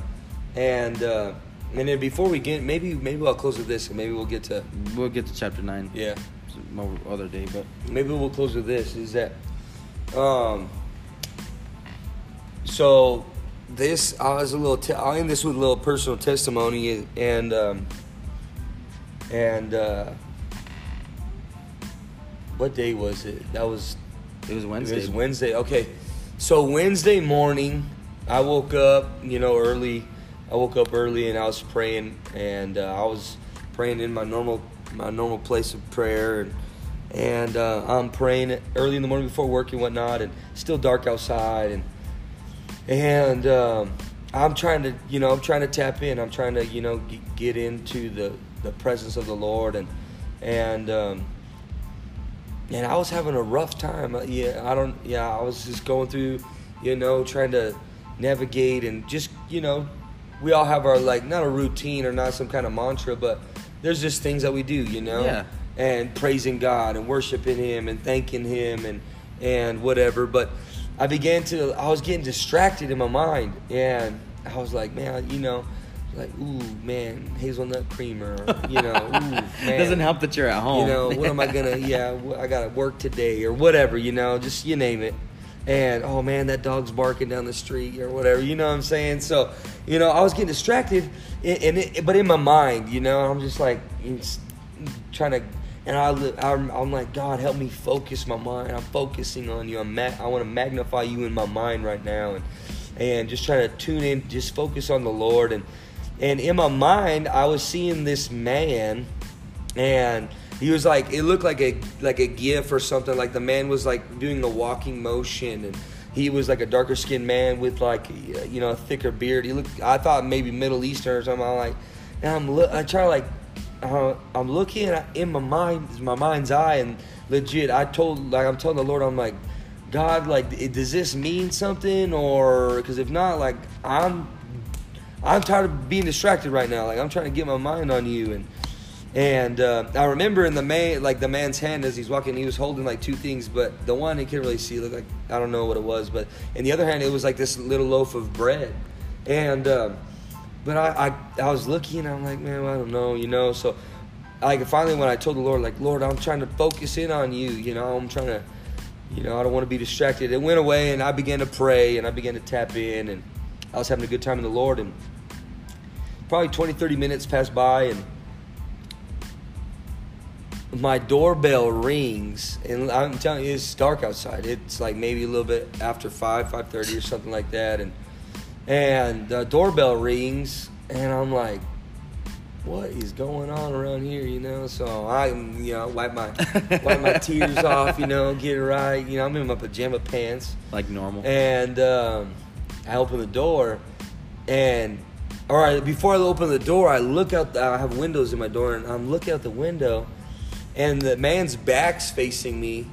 and uh, and then before we get, maybe maybe I'll close with this, and maybe we'll get to We'll get to chapter nine. yeah, Some other day, but maybe we'll close with this. Is that um. So this I was a little. Te- I'll end this with a little personal testimony, and um, and uh, what day was it? That was it was Wednesday. It was Wednesday. Okay. So Wednesday morning, I woke up, you know, early. I woke up early and I was praying, and uh, I was praying in my normal my normal place of prayer, and and uh, I'm praying early in the morning before work and whatnot, and still dark outside, and and um, I'm trying to, you know, I'm trying to tap in. I'm trying to, you know, get into the the presence of the Lord, and and um, and I was having a rough time. Uh, Yeah, I don't. Yeah, I was just going through, you know, trying to navigate and just, you know, we all have our like not a routine or not some kind of mantra, but there's just things that we do, you know. Yeah. And praising God and worshiping Him and thanking Him and and whatever. But I began to. I was getting distracted in my mind, and I was like, man, you know. like, ooh, man, hazelnut creamer. You know, (laughs) ooh, man. Doesn't help that you're at home. You know, what am I gonna? Yeah, (laughs) I gotta work today or whatever. You know, just you name it. And oh man, that dog's barking down the street or whatever. You know what I'm saying? So, you know, I was getting distracted, and, it, but in my mind, you know, I'm just like trying to. And I, I'm, I'm like, God, help me focus my mind. I'm focusing on you. I'm ma- I want to magnify you in my mind right now, and and just trying to tune in, just focus on the Lord. And and in my mind, I was seeing this man, and he was like, it looked like a like a gif or something. Like the man was like doing a walking motion, and he was like a darker skinned man with like you know a thicker beard. He looked, I thought maybe Middle Eastern or something. I'm like, and I'm look, I try like, uh, I'm looking in my mind, my mind's eye, and legit, I told like I'm telling the Lord, I'm like. God, like, does this mean something, or because if not, like, I'm, I'm tired of being distracted right now. Like, I'm trying to get my mind on you, and and uh, I remember in the man, like the man's hand as he's walking, he was holding like two things, but the one he couldn't really see, looked like I don't know what it was, but in the other hand, it was like this little loaf of bread, and um, but I, I I was looking, I'm like, man, I don't know, you know, so like finally when I told the Lord, like, Lord, I'm trying to focus in on you, you know, I'm trying to, you know, I don't want to be distracted. It went away, and I began to pray, and I began to tap in, and I was having a good time in the Lord, and probably 20, 30 minutes passed by, and my doorbell rings, and I'm telling you, it's dark outside. It's like maybe a little bit after five, five thirty, or something like that, and and the doorbell rings, and I'm like, what is going on around here, you know? So I, you know, wipe my (laughs) wipe my tears off, you know, get it right. You know, I'm in my pajama pants, like normal. and um, I open the door, and all right, before I open the door, I look out. The, I have windows in my door, and I'm looking out the window, and the man's back's facing me,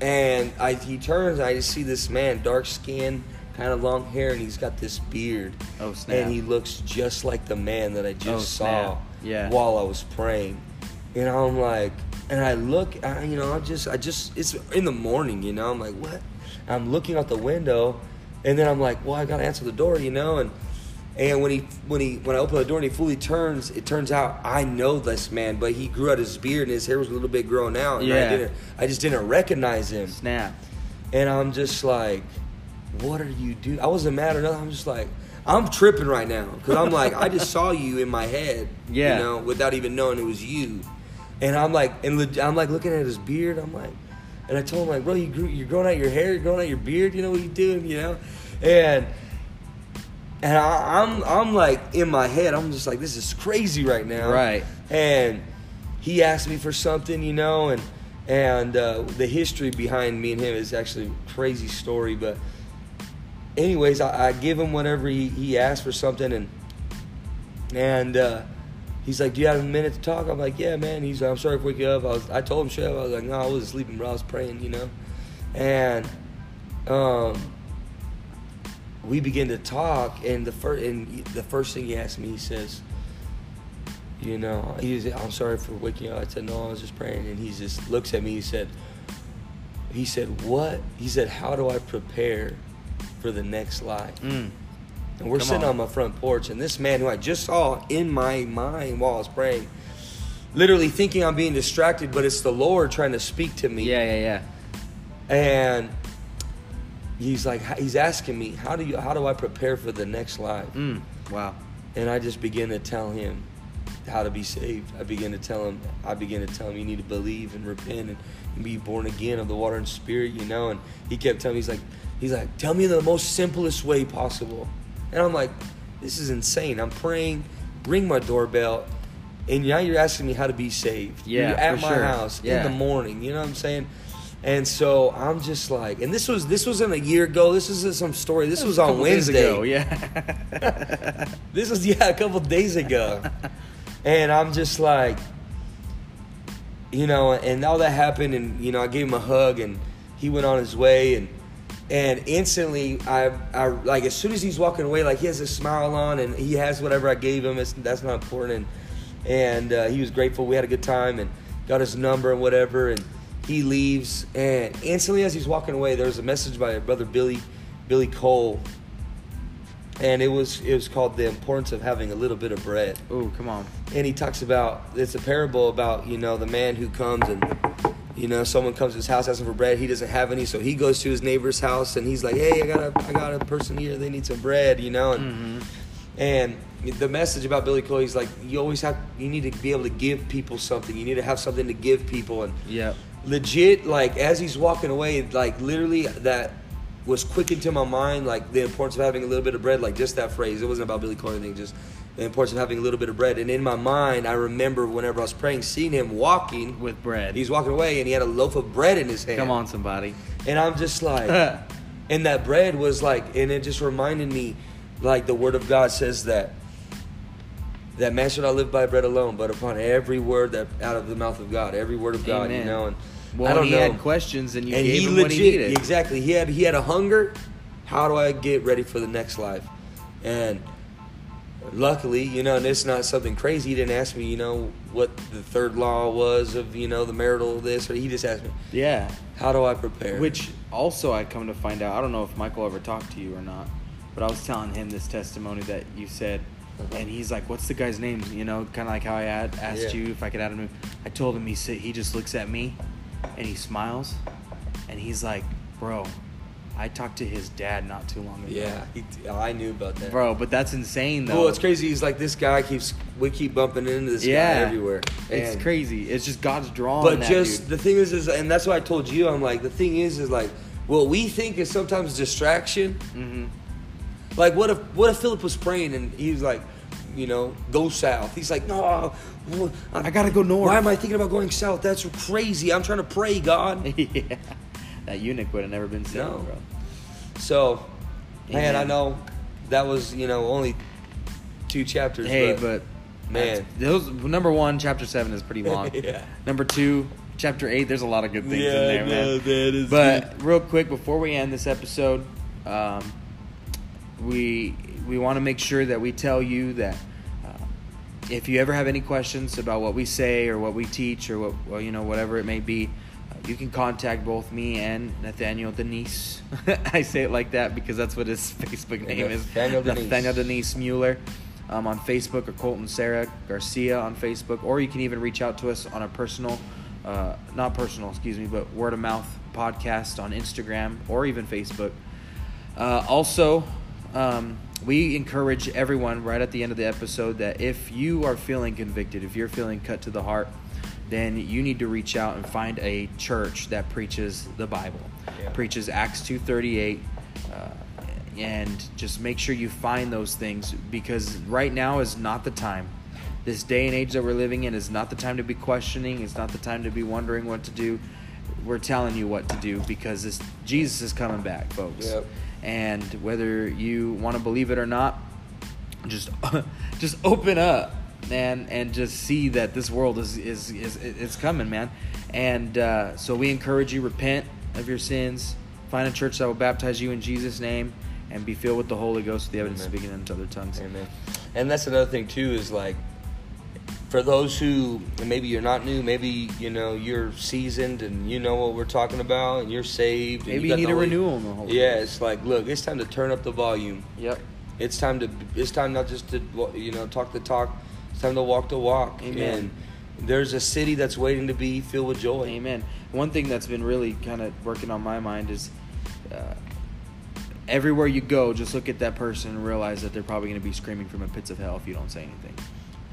and I he turns, and I just see this man, dark skin, kind of long hair, and he's got this beard. Oh, snap. And he looks just like the man that I just Oh, saw. Yeah. while I was praying. And I'm like, and I look, I, you know, I just, I just, it's in the morning, you know, I'm like, what? I'm looking out the window, and then I'm like, well, I gotta answer the door, you know, and and when he when he when I open the door and he fully turns, it turns out I know this man, but he grew out his beard and his hair was a little bit grown out, and I Yeah. didn't, I just didn't recognize him. Snap. And I'm just like, what are you doing? I wasn't mad or nothing. I'm just like, I'm tripping right now because I'm like, I just saw you in my head, Yeah. you know, without even knowing it was you. And I'm like, and I'm like looking at his beard. I'm like, and I told him like, bro, you grew, you're growing out your hair, you're growing out your beard. You know what you're doing, you know? And and I, I'm I'm like in my head, I'm just like, this is crazy right now, Right. And he asked me for something, you know, and and uh, the history behind me and him is actually a crazy story. But anyways, I, I give him whatever he, he asked for something, and and uh, he's like, "Do you have a minute to talk?" I'm like, "Yeah, man." He's like, "I'm sorry for waking you up." I was I told him up. I was like, "No, I wasn't sleeping, bro. I was praying," you know, and um. We begin to talk, and the first and the first thing he asked me, he says, you know, he's, I'm sorry for waking you up. I said, no, I was just praying. And he just looks at me. He said, he said, what? He said, how do I prepare for the next life? Mm. And we're Come sitting on. on. my front porch, and this man who I just saw in my mind while I was praying, literally thinking I'm being distracted, but it's the Lord trying to speak to me. Yeah, yeah, yeah. And he's like, he's asking me, how do you, how do I prepare for the next life? Mm. Wow. And I just begin to tell him how to be saved. I begin to tell him, I begin to tell him you need to believe and repent and, and be born again of the water and spirit, you know. And he kept telling me, he's like, he's like, tell me the most simplest way possible. And I'm like, this is insane. I'm praying, ring my doorbell, and now you're asking me how to be saved. Yeah, you're at my sure. house Yeah. in the morning. You know what I'm saying? And so I'm just like, and this was this wasn't a year ago. This is some story. This was A on Wednesday. ago, yeah. (laughs) This was yeah a couple days ago, and I'm just like, you know, and all that happened, and you know, I gave him a hug, and he went on his way, and and instantly, I, I like as soon as he's walking away, like he has a smile on, and he has whatever I gave him. It's, that's not important, and and uh, he was grateful. We had a good time, and got his number and whatever, and he leaves, and instantly as he's walking away, there's a message by brother Billy, Billy Cole, and it was it was called the importance of having a little bit of bread. Oh, come on. And he talks about it's a parable about you know the man who comes and you know someone comes to his house asking for bread. He doesn't have any, so he goes to his neighbor's house and he's like, "Hey, I got a I got a person here. They need some bread," you know. And mm-hmm. and the message about Billy Cole, is like you always have you need to be able to give people something. You need to have something to give people and Yep. Legit like as he's walking away like literally that was quick into my mind like the importance of having a little bit of bread like just that phrase it wasn't about billy or anything just the importance of having a little bit of bread and in my mind i remember whenever i was praying seeing him walking With bread. he's walking away and he had a loaf of bread in his hand Come on, somebody. and i'm just like (laughs) and that bread was like and it just reminded me like the word of god says that that man should not live by bread alone but upon every word that out of the mouth of god every word of god you know and Well, i don't he know had questions and you and gave he him legit what he needed. exactly he had he had a hunger how do i get ready for the next life and luckily you know and it's not something crazy he didn't ask me you know what the third law was of you know the marital this or he just asked me Yeah. how do i prepare Which also I come to find out, I don't know if Michael ever talked to you or not, but I was telling him this testimony that you said, and he's like, "What's the guy's name?" You know, kind of like how I had asked Yeah. you if I could add him. I told him he said he just looks at me, and he smiles, and he's like, "Bro, I talked to his dad not too long ago." yeah he, i knew about that Bro, but that's insane though. well it's crazy he's like this guy keeps we keep bumping into this Yeah, guy everywhere It's crazy. It's just God's drawing. But that just dude. the thing is, is and that's why I told you. I'm like the thing is, is like what we think is sometimes distraction. Mhm. Like what if what if Philip was praying and he was like, you know, go south. He's like, no, I gotta go north. Why am I thinking about going south? That's crazy. I'm trying to pray, God. (laughs) yeah, that eunuch would have never been saved, No. bro. So, man, Amen. I know that was you know only two chapters. Hey, but, but man. those number one, chapter seven is pretty long. (laughs) Yeah. Number two, chapter eight, there's a lot of good things Yeah, in there, I man. that is but real quick before we end this episode, um, we we want to make sure that we tell you that if you ever have any questions about what we say or what we teach or what well, you know whatever it may be. uh, You can contact both me and Nathaniel Denise. (laughs) I say it like that because that's what his (laughs) Facebook name is. Nathaniel Denise. Nathaniel Denise Mueller um, on Facebook or Colton Sarah Garcia on Facebook, or you can even reach out to us on a personal, uh, not personal, excuse me, but word of mouth podcast on Instagram or even Facebook. Uh, also, um, we encourage everyone right at the end of the episode that if you are feeling convicted, if you're feeling cut to the heart, then you need to reach out and find a church that preaches the Bible, Yeah. preaches Acts two thirty eight, uh, and just make sure you find those things because right now is not the time. This day and age that we're living in is not the time to be questioning. It's not the time to be wondering what to do. We're telling you what to do because this Jesus is coming back, folks. Yep. And whether you want to believe it or not, just (laughs) just open up, man, and just see that this world is is is it's coming, man. And uh, so we encourage you repent of your sins, find a church that will baptize you in Jesus' name, and be filled with the Holy Ghost, with the evidence of Amen. speaking in other tongues. Amen. And that's another thing too is like for those who maybe you're not new, maybe you know you're seasoned and you know what we're talking about, and you're saved. Maybe got you need a renewal in the Holy Yeah, it's like look, it's time to turn up the volume. Yep. It's time to it's time not just to you know talk the talk. It's time to walk the walk. Amen. And there's a city that's waiting to be filled with joy. Amen. One thing that's been really kind of working on my mind is uh, everywhere you go, just look at that person and realize that they're probably going to be screaming from the pits of hell if you don't say anything.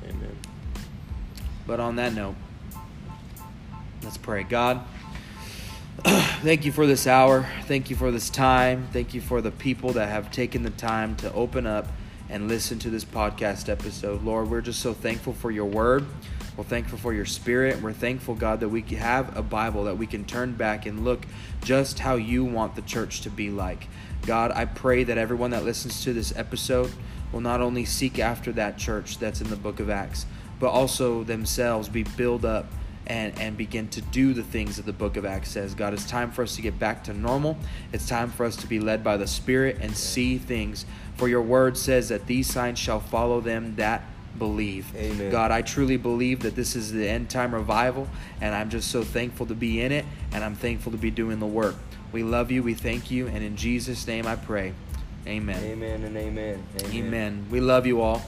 Amen. But on that note, let's pray. God, (clears throat) thank you for this hour. Thank you for this time. Thank you for the people that have taken the time to open up and listen to this podcast episode. Lord, we're just so thankful for your word. We're thankful for your spirit. We're thankful, God, that we have a Bible that we can turn back and look just how you want the church to be like. God, I pray that everyone that listens to this episode will not only seek after that church that's in the book of Acts, but also themselves be built up and, and begin to do the things that the book of Acts says. God, it's time for us to get back to normal. It's time for us to be led by the Spirit and see things. For your word says that these signs shall follow them that believe. Amen. God, I truly believe that this is the end time revival, and I'm just so thankful to be in it, and I'm thankful to be doing the work. We love you, we thank you, and in Jesus' name I pray. Amen. Amen and amen. Amen. We love you all.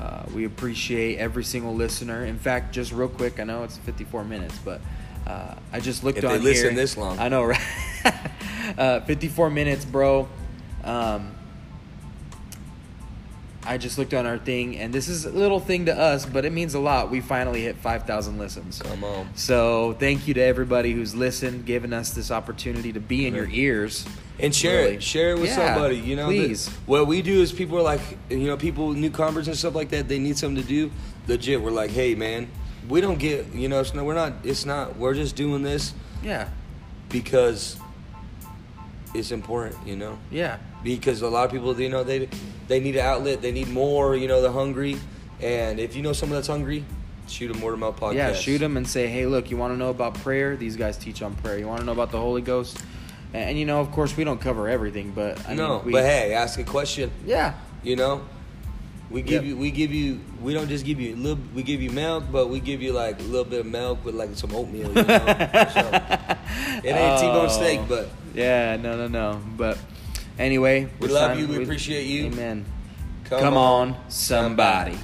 Uh, we appreciate every single listener. In fact, just real quick, I know it's 54 minutes, but uh, I just looked If on they listen here. this long. I know, right? (laughs) uh, 54 minutes, bro. Um, I just looked on our thing, and this is a little thing to us, but it means a lot. We finally hit 5,000 listens. Come on. So thank you to everybody who's listened, giving us this opportunity to be in your mm-hmm. ears. And share Really. it. Share it with Yeah, somebody. You know, the- please. what we do is people are like, you know, people, new converts and stuff like that, they need something to do. Legit, we're like, hey, man, we don't get, you know, it's no, we're not, it's not, we're just doing this Yeah, because it's important, you know? yeah. Because a lot of people, you know, they they need an outlet, they need more, you know, they're hungry. And if you know someone that's hungry, shoot them word of mouth podcast. Yeah, shoot them and say, hey, look, you want to know about prayer? These guys teach on prayer. You want to know about the Holy Ghost? And, and, you know, of course, we don't cover everything, but I no, mean, we, but hey, ask a question. yeah, You know, we give Yep. you, we give you, we don't just give you a little, we give you milk, but we give you like a little bit of milk with like some oatmeal. You know, so, (laughs) it ain't T-bone steak, Oh. but yeah, no, no, no. But anyway, We love signing- you. We appreciate you. Amen. Come, on, somebody.